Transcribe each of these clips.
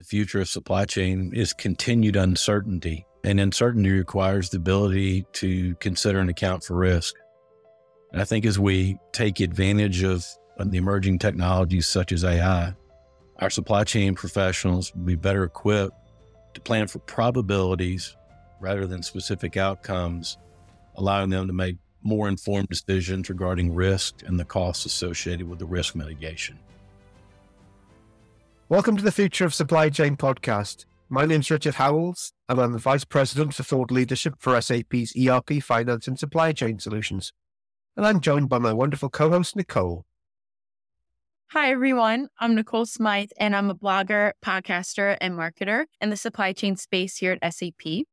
The future of supply chain is continued uncertainty, and uncertainty requires the ability to consider and account for risk. And I think as we take advantage of the emerging technologies such as AI, our supply chain professionals will be better equipped to plan for probabilities rather than specific outcomes, allowing them to make more informed decisions regarding risk and the costs associated with the risk mitigation. Welcome to the Future of Supply Chain podcast. My name is Richard Howells, and I'm the Vice President for Thought Leadership for SAP's ERP Finance and Supply Chain Solutions. And I'm joined by my wonderful co host, Nicole. Hi, everyone. I'm Nicole Smythe, and I'm a blogger, podcaster, and marketer in the supply chain space here at SAP.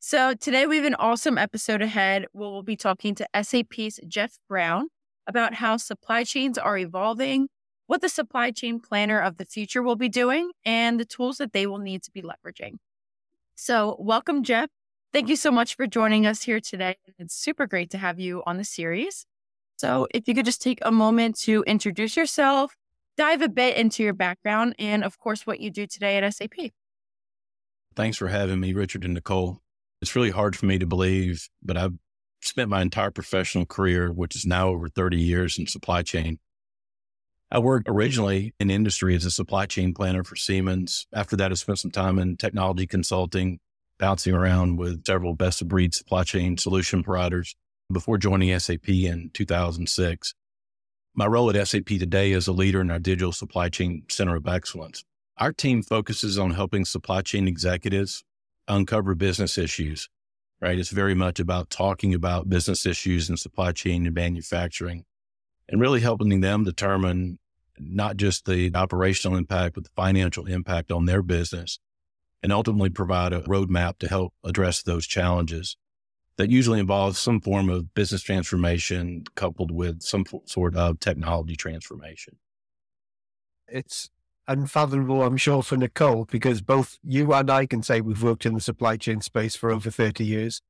So, today we have an awesome episode ahead where we'll be talking to SAP's Jeff Brown about how supply chains are evolving, what the supply chain planner of the future will be doing, and the tools that they will need to be leveraging. So, welcome, Jeff. Thank you so much for joining us here today. It's super great to have you on the series. So, if you could just take a moment to introduce yourself, dive a bit into your background, and of course, what you do today at SAP. Thanks for having me, Richard and Nicole. It's really hard for me to believe, but I've spent my entire professional career, which is now over 30 years in supply chain. I worked originally in industry as a supply chain planner for Siemens. After that, I spent some time in technology consulting, bouncing around with several best of breed supply chain solution providers before joining SAP in 2006. My role at SAP today is a leader in our digital supply chain center of excellence. Our team focuses on helping supply chain executives uncover business issues, right? It's very much about talking about business issues in supply chain and manufacturing and really helping them determine not just the operational impact, but the financial impact on their business and ultimately provide a roadmap to help address those challenges that usually involves some form of business transformation coupled with some sort of technology transformation. It's unfathomable, I'm sure, for Nicole, because both you and I can say we've worked in the supply chain space for over 30 years.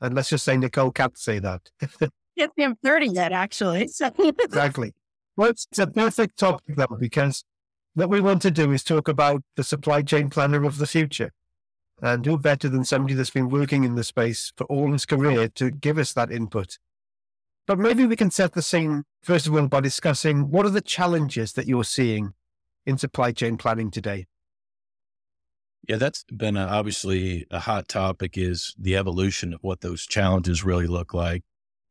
And let's just say Nicole can't say that. Yes, I'm 30 yet, actually. exactly. Well, it's a perfect topic, though, because what we want to do is talk about the supply chain planner of the future. And who better than somebody that's been working in the space for all his career to give us that input? But maybe we can set the scene, first of all, by discussing what are the challenges that you're seeing in supply chain planning today? Yeah, that's been a, obviously a hot topic is the evolution of what those challenges really look like.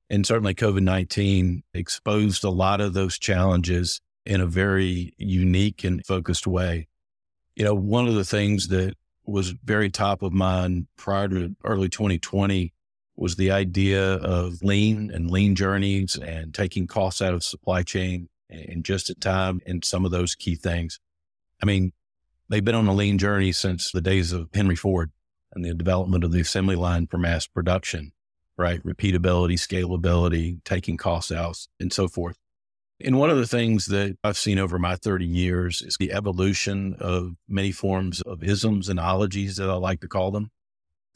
And certainly COVID 19 exposed a lot of those challenges in a very unique and focused way. You know, one of the things that was very top of mind prior to early 2020 was the idea of lean and lean journeys and taking costs out of supply chain and just in time and some of those key things. I mean, they've been on a lean journey since the days of Henry Ford and the development of the assembly line for mass production, right? Repeatability, scalability, taking costs out, and so forth. And one of the things that I've seen over my 30 years is the evolution of many forms of isms and ologies that I like to call them.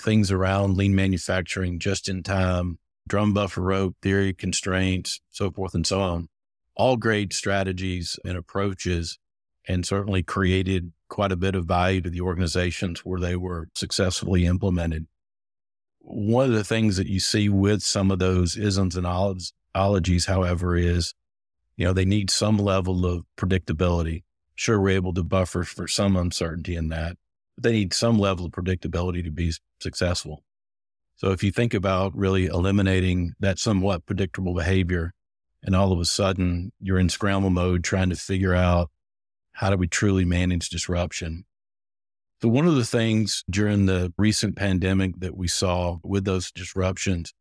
Things around lean manufacturing, just in time, drum buffer rope theory, constraints, so forth and so on. All great strategies and approaches, and certainly created quite a bit of value to the organizations where they were successfully implemented. One of the things that you see with some of those isms and ologies, however, is you know, they need some level of predictability. Sure, we're able to buffer for some uncertainty in that, but they need some level of predictability to be successful. So if you think about really eliminating that somewhat predictable behavior and all of a sudden you're in scramble mode trying to figure out how do we truly manage disruption? So one of the things during the recent pandemic that we saw with those disruptions,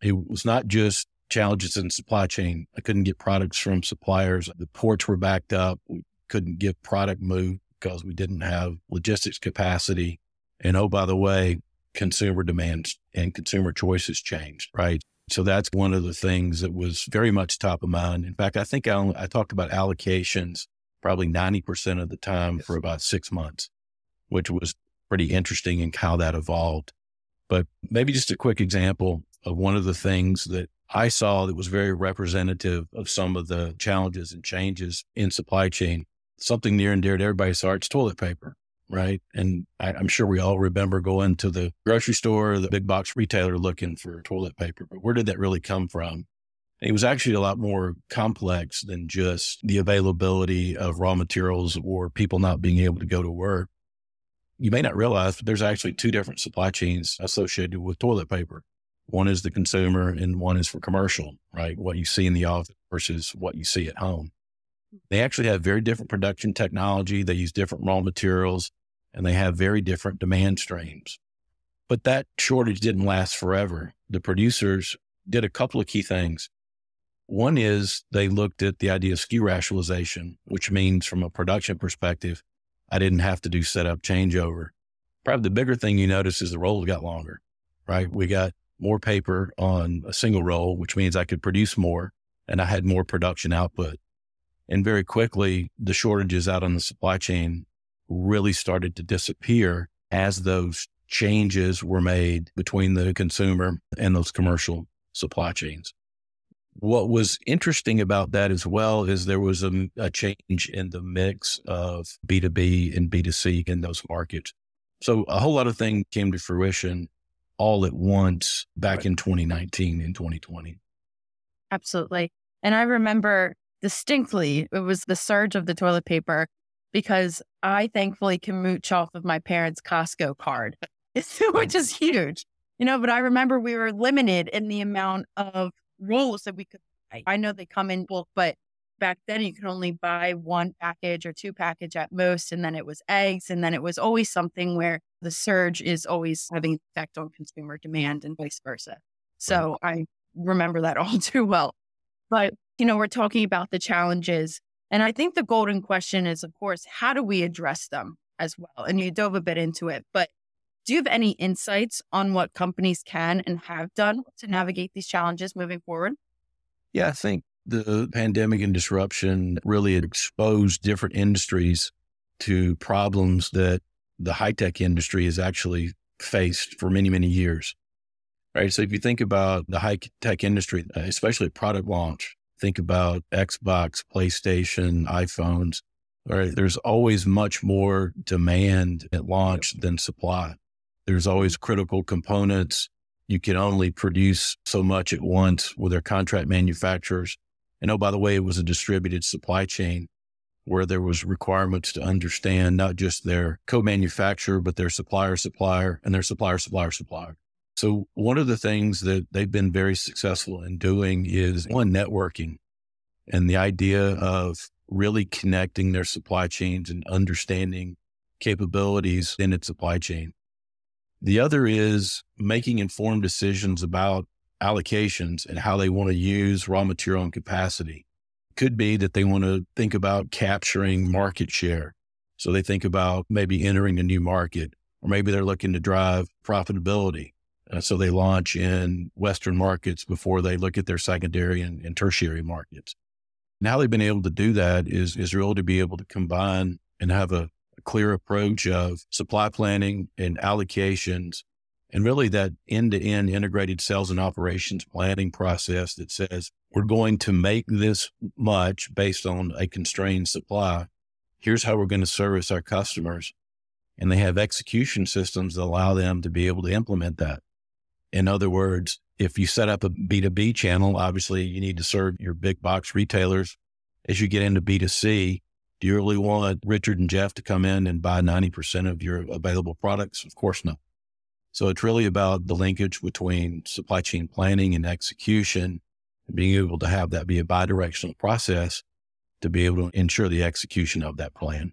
it was not just challenges in supply chain. I couldn't get products from suppliers. The ports were backed up. We couldn't get product moved because we didn't have logistics capacity. And oh, by the way, consumer demands and consumer choices changed, right? So that's one of the things that was very much top of mind. In fact, I think I, I talked about allocations probably 90% of the time for about six months, which was pretty interesting in how that evolved. But maybe just a quick example of one of the things that I saw that was very representative of some of the challenges and changes in supply chain. Something near and dear to everybody's hearts, toilet paper. right? And I, am sure we all remember going to the grocery store, or the big box retailer looking for toilet paper. But where did that really come from? It was actually a lot more complex than just the availability of raw materials or people not being able to go to work. You may not realize, but there's actually two different supply chains associated with toilet paper. One is the consumer and one is for commercial, right? What you see in the office versus what you see at home. They actually have very different production technology. They use different raw materials and they have very different demand streams. But that shortage didn't last forever. The producers did a couple of key things. One is they looked at the idea of SKU rationalization, which means from a production perspective, I didn't have to do setup changeover. Probably the bigger thing you notice is the rolls got longer, right? We got more paper on a single roll, which means I could produce more and I had more production output. And very quickly, the shortages out on the supply chain really started to disappear as those changes were made between the consumer and those commercial supply chains. What was interesting about that as well is there was a, a, change in the mix of B2B and B2C in those markets. So a whole lot of things came to fruition all at once back right. in 2019 and 2020. Absolutely. And I remember distinctly it was the surge of the toilet paper because I thankfully can mooch off of my parents' Costco card, which is huge. You know, but I remember we were limited in the amount of rolls that we could buy. I know they come in bulk, but back then you could only buy one package or two package at most. And then it was eggs. And then it was always something where the surge is always having an effect on consumer demand and vice versa. So I remember that all too well. But, you know, we're talking about the challenges. And I think the golden question is, of course, how do we address them as well? And you dove a bit into it, but do you have any insights on what companies can and have done to navigate these challenges moving forward? Yeah, I think the pandemic and disruption really exposed different industries to problems that the high tech industry has actually faced for many, many years. Right. So if you think about the high tech industry, especially product launch, think about Xbox, PlayStation, iPhones, right? There's always much more demand at launch than supply. There's always critical components. You can only produce so much at once with their contract manufacturers. And oh, by the way, it was a distributed supply chain where there was requirements to understand not just their co-manufacturer, but their supplier supplier and their supplier supplier supplier. So one of the things that they've been very successful in doing is one networking and the idea of really connecting their supply chains and understanding capabilities in its supply chain. The other is making informed decisions about allocations and how they want to use raw material and capacity. Could be that they want to think about capturing market share. So they think about maybe entering a new market, or maybe they're looking to drive profitability. Uh, so they launch in Western markets before they look at their secondary and, and tertiary markets. Now they've been able to do that is, is really to be able to combine and have a clear approach of supply planning and allocations and really that end to end integrated sales and operations planning process that says we're going to make this much based on a constrained supply. Here's how we're going to service our customers. And they have execution systems that allow them to be able to implement that. In other words, if you set up a B2B channel, obviously you need to serve your big box retailers. As you get into B2C, do you really want Richard and Jeff to come in and buy 90% of your available products? Of course not. So it's really about the linkage between supply chain planning and execution and being able to have that be a bidirectional process to be able to ensure the execution of that plan.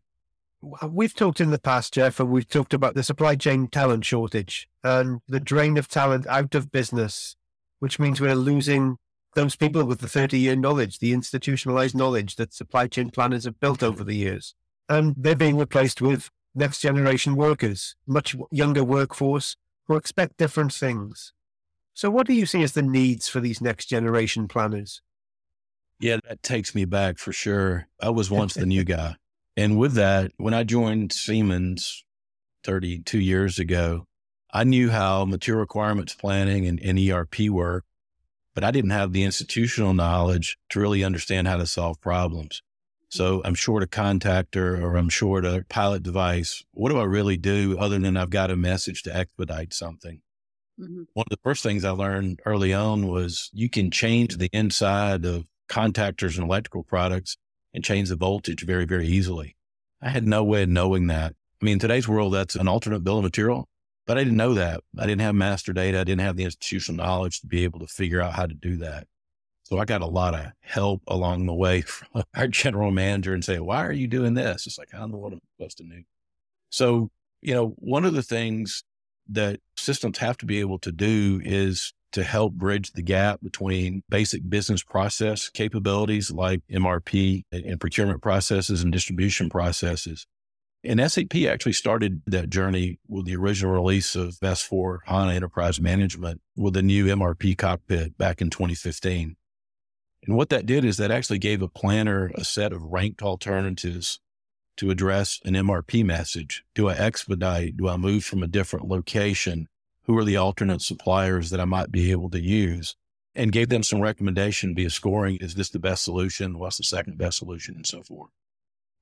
We've talked in the past, Jeff, and we've talked about the supply chain talent shortage and the drain of talent out of business, which means we're losing those people with the 30 year knowledge, the institutionalized knowledge that supply chain planners have built over the years. And they're being replaced with next generation workers, much younger workforce who expect different things. So, what do you see as the needs for these next generation planners? Yeah, that takes me back for sure. I was once the new guy. And with that, when I joined Siemens 32 years ago, I knew how material requirements planning and, and ERP work but I didn't have the institutional knowledge to really understand how to solve problems. So I'm short a contactor or I'm short a pilot device. What do I really do other than I've got a message to expedite something? Mm-hmm. One of the first things I learned early on was you can change the inside of contactors and electrical products and change the voltage very, very easily. I had no way of knowing that. I mean, in today's world, that's an alternate bill of material, but I didn't know that. I didn't have master data. I didn't have the institutional knowledge to be able to figure out how to do that. So I got a lot of help along the way from our general manager and say, why are you doing this? It's like, I don't know what I'm supposed to do. So, you know, one of the things that systems have to be able to do is to help bridge the gap between basic business process capabilities like MRP and procurement processes and distribution processes. And SAP actually started that journey with the original release of S4 HANA Enterprise Management with the new MRP cockpit back in 2015. And what that did is that actually gave a planner a set of ranked alternatives to address an MRP message. Do I expedite? Do I move from a different location? Who are the alternate suppliers that I might be able to use? And gave them some recommendation via scoring. Is this the best solution? What's the second best solution? And so forth.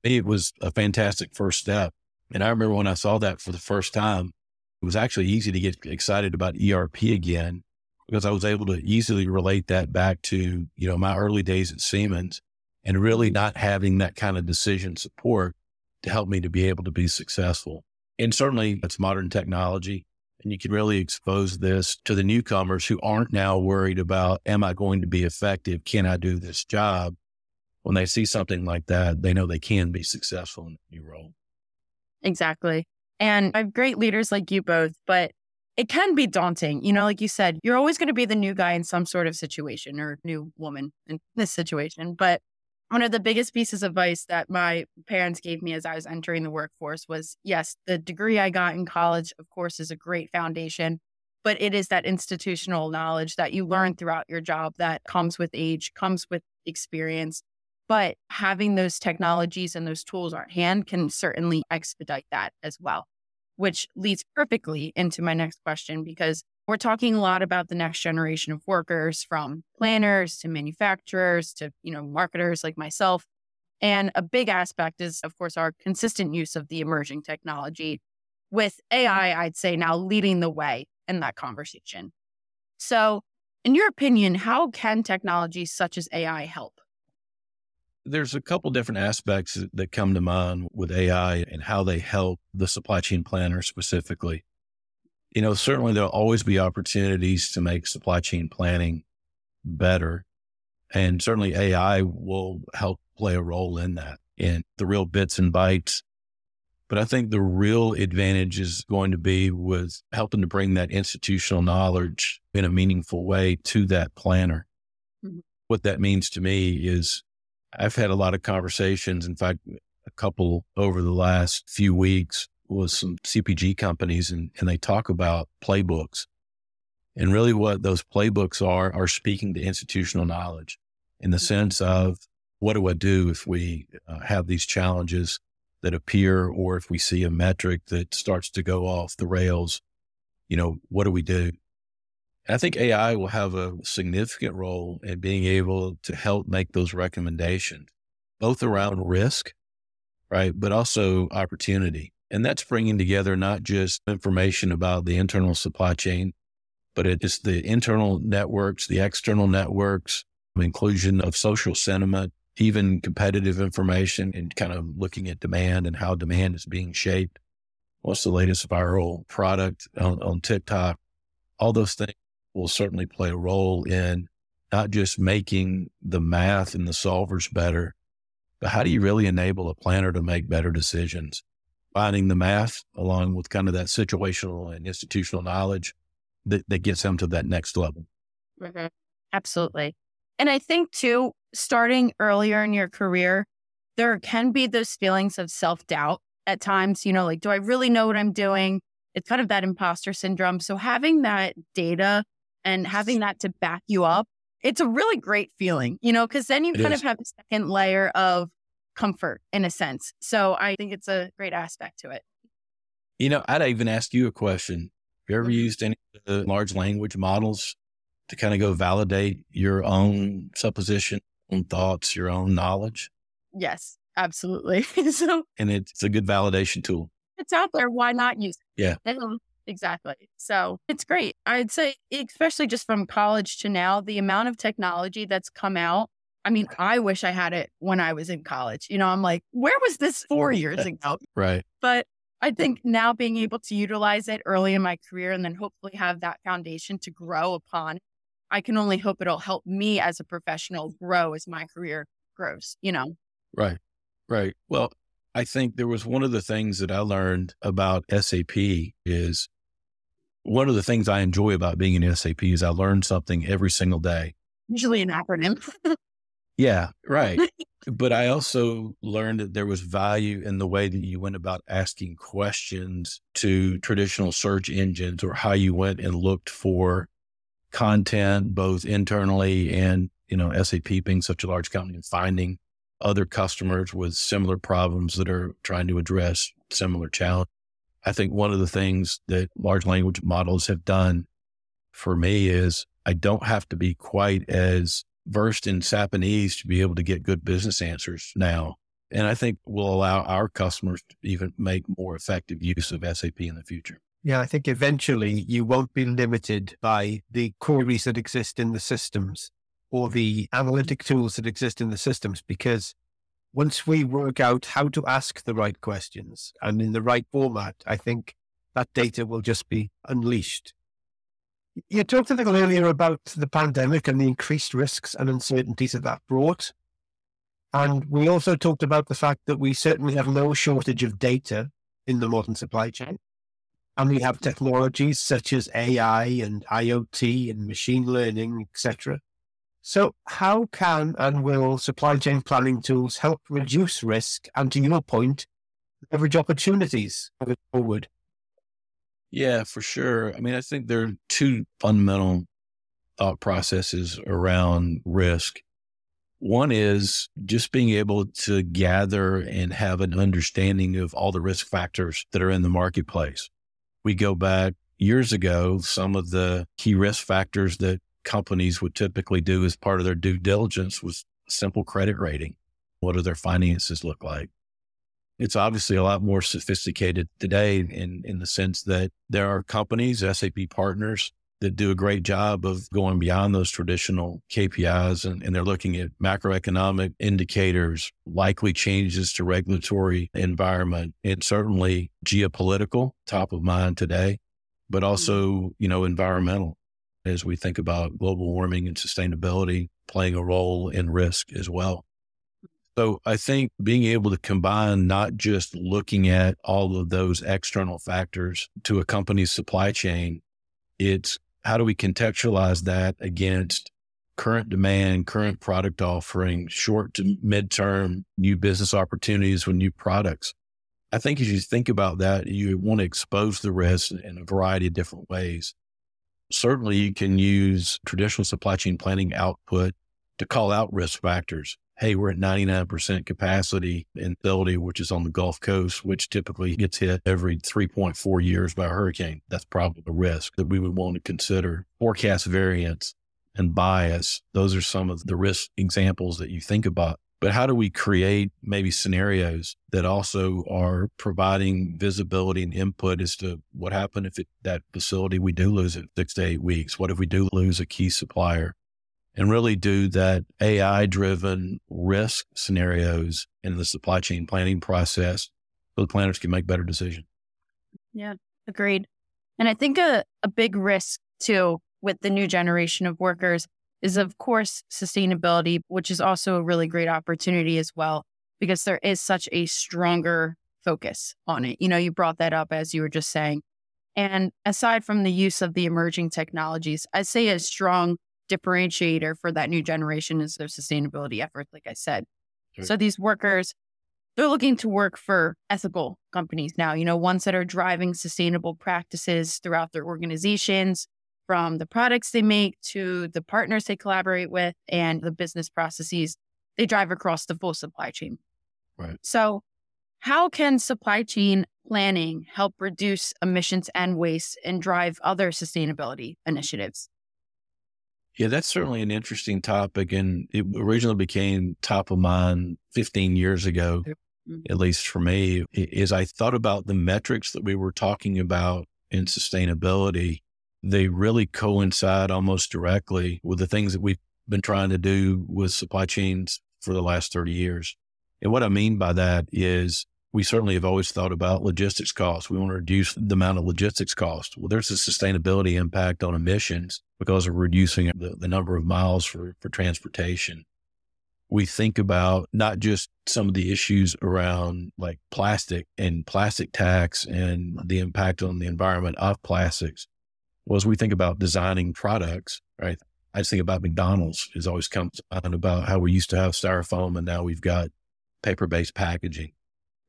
It was a fantastic first step. And I remember when I saw that for the first time, it was actually easy to get excited about ERP again because I was able to easily relate that back to, you know, my early days at Siemens and really mm-hmm. not having that kind of decision support to help me to be able to be successful. And certainly it's modern technology. And you can really expose this to the newcomers who aren't now worried about, am I going to be effective? Can I do this job? When they see something like that, they know they can be successful in a new role. Exactly. And I have great leaders like you both, but it can be daunting. You know, like you said, you're always going to be the new guy in some sort of situation or new woman in this situation. But one of the biggest pieces of advice that my parents gave me as I was entering the workforce was yes, the degree I got in college, of course, is a great foundation, but it is that institutional knowledge that you learn throughout your job that comes with age, comes with experience. But having those technologies and those tools at hand can certainly expedite that as well which leads perfectly into my next question because we're talking a lot about the next generation of workers from planners to manufacturers to, you know, marketers like myself. And a big aspect is, of course, our consistent use of the emerging technology with AI, I'd say now leading the way in that conversation. So, in your opinion, how can technologies such as AI help? There's a couple different aspects that come to mind with AI and how they help the supply chain planner specifically. You know, certainly there'll always be opportunities to make supply chain planning better. And certainly AI will help play a role in that in the real bits and bytes. But I think the real advantage is going to be with helping to bring that institutional knowledge in a meaningful way to that planner. Mm-hmm. What that means to me is I've had a lot of conversations. In fact, a couple over the last few weeks with some CPG companies, and, and they talk about playbooks. And really, what those playbooks are, are speaking to institutional knowledge in the sense of what do I do if we uh, have these challenges that appear, or if we see a metric that starts to go off the rails? You know, what do we do? I think AI will have a significant role in being able to help make those recommendations, both around risk, right, but also opportunity. And that's bringing together not just information about the internal supply chain, but it's the internal networks, the external networks, inclusion of social sentiment, even competitive information, and kind of looking at demand and how demand is being shaped. What's the latest viral product on, on TikTok? All those things will certainly play a role in not just making the math and the solvers better, but how do you really enable a planner to make better decisions? Finding the math along with kind of that situational and institutional knowledge that, that gets them to that next level. Mm-hmm. Absolutely. And I think too, starting earlier in your career, there can be those feelings of self doubt at times, you know, like, do I really know what I'm doing? It's kind of that imposter syndrome. So having that data and having that to back you up, it's a really great feeling, you know, because then you it kind is. of have a second layer of comfort in a sense. So I think it's a great aspect to it. You know, I'd even ask you a question. Have you ever mm-hmm. used any of the large language models to kind of go validate your own supposition, own thoughts, your own knowledge? Yes, Absolutely. so, and it's a good validation tool. It's out there. Why not use it? Yeah. Exactly. So it's great. I'd say, especially just from college to now, the amount of technology that's come out. I mean, I wish I had it when I was in college. You know, I'm like, where was this four years ago? right. But I think now being able to utilize it early in my career and then hopefully have that foundation to grow upon, I can only hope it'll help me as a professional grow as my career grows, you know? Right. Right. Well, I think there was one of the things that I learned about SAP is one of the things I enjoy about being in SAP is I learn something every single day. Usually an acronym. yeah, right. but I also learned that there was value in the way that you went about asking questions to traditional search engines or how you went and looked for content both internally and, you know, SAP being such a large company and finding other customers with similar problems that are trying to address similar challenges. I think one of the things that large language models have done for me is I don't have to be quite as versed in Japanese to be able to get good business answers now. And I think will allow our customers to even make more effective use of SAP in the future. Yeah, I think eventually you won't be limited by the queries that exist in the systems or the analytic tools that exist in the systems because once we work out how to ask the right questions and in the right format, I think that data will just be unleashed. You talked a little earlier about the pandemic and the increased risks and uncertainties that that brought. And we also talked about the fact that we certainly have no shortage of data in the modern supply chain. And we have technologies such as AI and IoT and machine learning, etc., so, how can and will supply chain planning tools help reduce risk and, to your point, leverage opportunities moving forward? Yeah, for sure. I mean, I think there are two fundamental thought processes around risk. One is just being able to gather and have an understanding of all the risk factors that are in the marketplace. We go back years ago, some of the key risk factors that companies would typically do as part of their due diligence was simple credit rating. What do their finances look like? It's obviously a lot more sophisticated today in, in the sense that there are companies, SAP partners, that do a great job of going beyond those traditional KPIs and, and, they're looking at macroeconomic indicators, likely changes to regulatory environment, and certainly geopolitical, top of mind today, but mm-hmm. also, you know, environmental as we think about global warming and sustainability playing a role in risk as well. So I think being able to combine not just looking at all of those external factors to a company's supply chain, it's how do we contextualize that against current demand, current product offering, short to midterm new business opportunities with new products. I think as you think about that, you want to expose the risk in a variety of different ways certainly you can use traditional supply chain planning output to call out risk factors. Hey, we're at 99% capacity in Philly, which is on the Gulf Coast, which typically gets hit every 3.4 years by a hurricane. That's probably a risk that we would want to consider. Forecast variance and bias. Those are some of the risk examples that you think about but how do we create maybe scenarios that also are providing visibility and input as to what happened if it, that facility we do lose it six to eight weeks? What if we do lose a key supplier? And really do that AI driven risk scenarios in the supply chain planning process so the planners can make better decisions. Yeah, agreed. And I think a, a big risk too with the new generation of workers is, of course, sustainability, which is also a really great opportunity as well, because there is such a stronger focus on it. You know, you brought that up as you were just saying. And aside from the use of the emerging technologies, I'd say a strong differentiator for that new generation is their sustainability efforts, like I said. Sure. So these workers, they're looking to work for ethical companies now, you know, ones that are driving sustainable practices throughout their organizations, from the products they make to the partners they collaborate with and the business processes they drive across the full supply chain. Right. So, how can supply chain planning help reduce emissions and waste and drive other sustainability initiatives? Yeah, that's certainly an interesting topic. And it originally became top of mind 15 years ago, yep. Mm-hmm. at least for me, is I thought about the metrics that we were talking about in sustainability. They really coincide almost directly with the things that we've been trying to do with supply chains for the last 30 years. And what I mean by that is we certainly have always thought about logistics costs. We want to reduce the amount of logistics costs. Well, there's a sustainability impact on emissions because of reducing the, the number of miles for, for transportation. We think about not just some of the issues around like plastic and plastic tax and the impact on the environment of plastics. Well, as we think about designing products, right? I just think about McDonald's is always comes on about how we used to have styrofoam and now we've got paper based packaging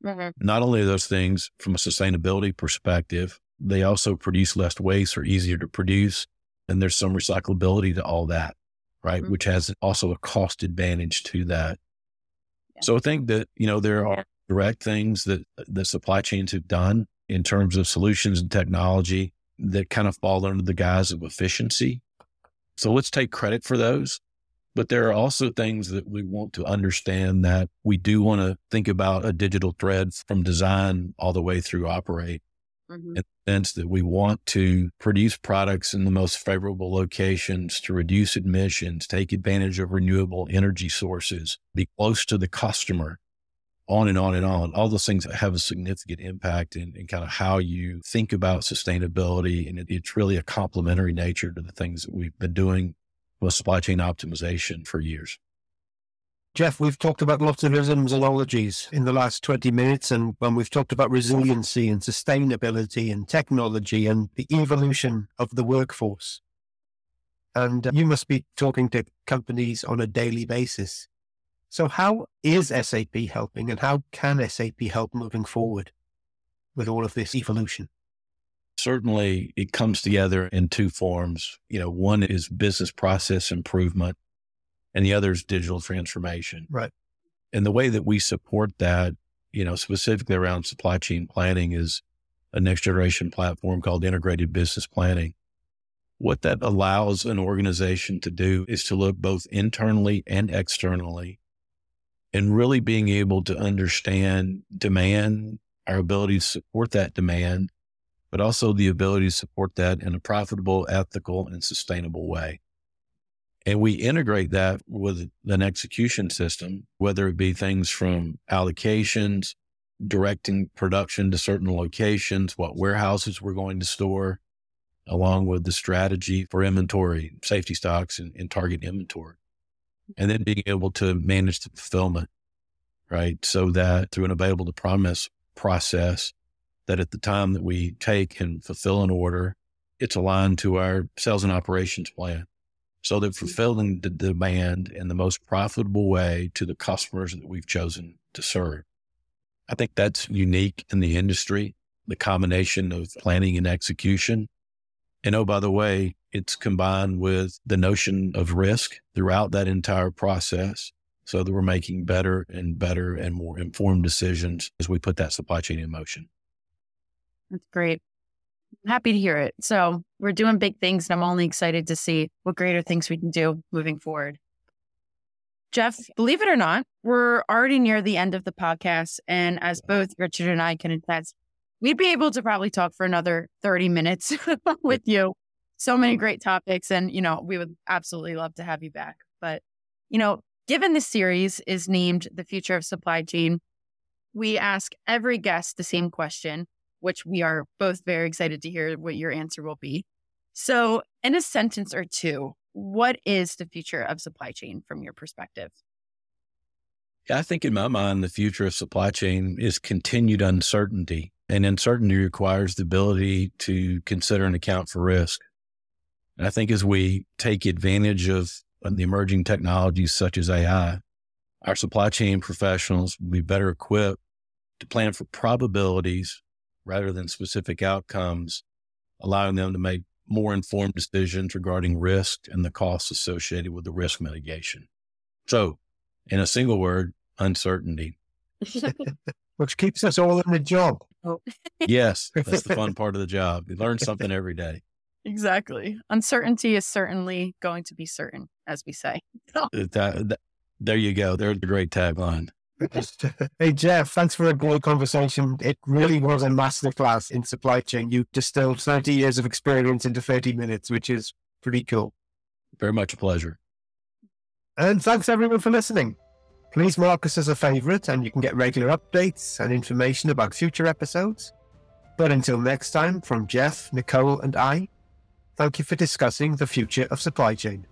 Mm-hmm. Not only are those things from a sustainability perspective, they also produce less waste or easier to produce. And there's some recyclability to all that, right? Mm-hmm. Which has also a cost advantage to that. Yeah. So I think that, you know, there are direct things that the supply chains have done in terms of solutions and technology that kind of fall under the guise of efficiency. So let's take credit for those. But there are also things that we want to understand that we do want to think about a digital thread from design all the way through operate. Mm-hmm. In the sense that we want to produce products in the most favorable locations to reduce emissions, take advantage of renewable energy sources, be close to the customer, on and on and on. All those things have a significant impact in, in kind of how you think about sustainability. And it, it's really a complementary nature to the things that we've been doing with supply chain optimization for years. Jeff, we've talked about lots of isms and ologies in the last 20 minutes, and when we've talked about resiliency and sustainability and technology and the evolution of the workforce. And uh, you must be talking to companies on a daily basis. So, how is SAP helping, and how can SAP help moving forward with all of this evolution? Certainly, it comes together in two forms. You know, one is business process improvement, and the other is digital transformation. Right. And the way that we support that, you know, specifically around supply chain planning is a next generation platform called integrated business planning. What that allows an organization to do is to look both internally and externally and really being able to understand demand, our ability to support that demand, but also the ability to support that in a profitable, ethical, and sustainable way. And we integrate that with an execution system, whether it be things from allocations, directing production to certain locations, what warehouses we're going to store, along with the strategy for inventory, safety stocks, and, and target inventory. And then being able to manage the fulfillment, right? So that through an available to promise process, that at the time that we take and fulfill an order, it's aligned to our sales and operations plan. So that mm-hmm. fulfilling the demand in the most profitable way to the customers that we've chosen to serve. I think that's unique in the industry, the combination of planning and execution. And oh, by the way, it's combined with the notion of risk throughout that entire process so that we're making better and better and more informed decisions as we put that supply chain in motion. That's great. I'm happy to hear it. So we're doing big things, and I'm only excited to see what greater things we can do moving forward. Jeff, believe it or not, we're already near the end of the podcast. And as both Richard and I can attest, we'd be able to probably talk for another 30 minutes with you. So many great topics. And, you know, we would absolutely love to have you back. But, you know, given this series is named The Future of Supply Chain, we ask every guest the same question which we are both very excited to hear what your answer will be. So, in a sentence or two, what is the future of supply chain from your perspective? I think in my mind, the future of supply chain is continued uncertainty. And uncertainty requires the ability to consider and account for risk. And I think as we take advantage of uh, the emerging technologies such as AI, our supply chain professionals will be better equipped to plan for probabilities rather than specific outcomes, allowing them to make more informed decisions regarding risk and the costs associated with the risk mitigation. So, in a single word, uncertainty. Which keeps us all in the job. Oh. yes, that's the fun part of the job. You learn something every day. Exactly. Uncertainty is certainly going to be certain, as we say. that, that, there you go. There's a great tagline. Uh, hey, Jeff, thanks for a great conversation. It really was a masterclass in supply chain. You distilled 30 years of experience into 30 minutes, which is pretty cool. Very much a pleasure. And thanks everyone for listening. Please mark us as a favorite, and you can get regular updates and information about future episodes. But until next time, from Jeff, Nicole, and I, thank you for discussing the future of supply chain.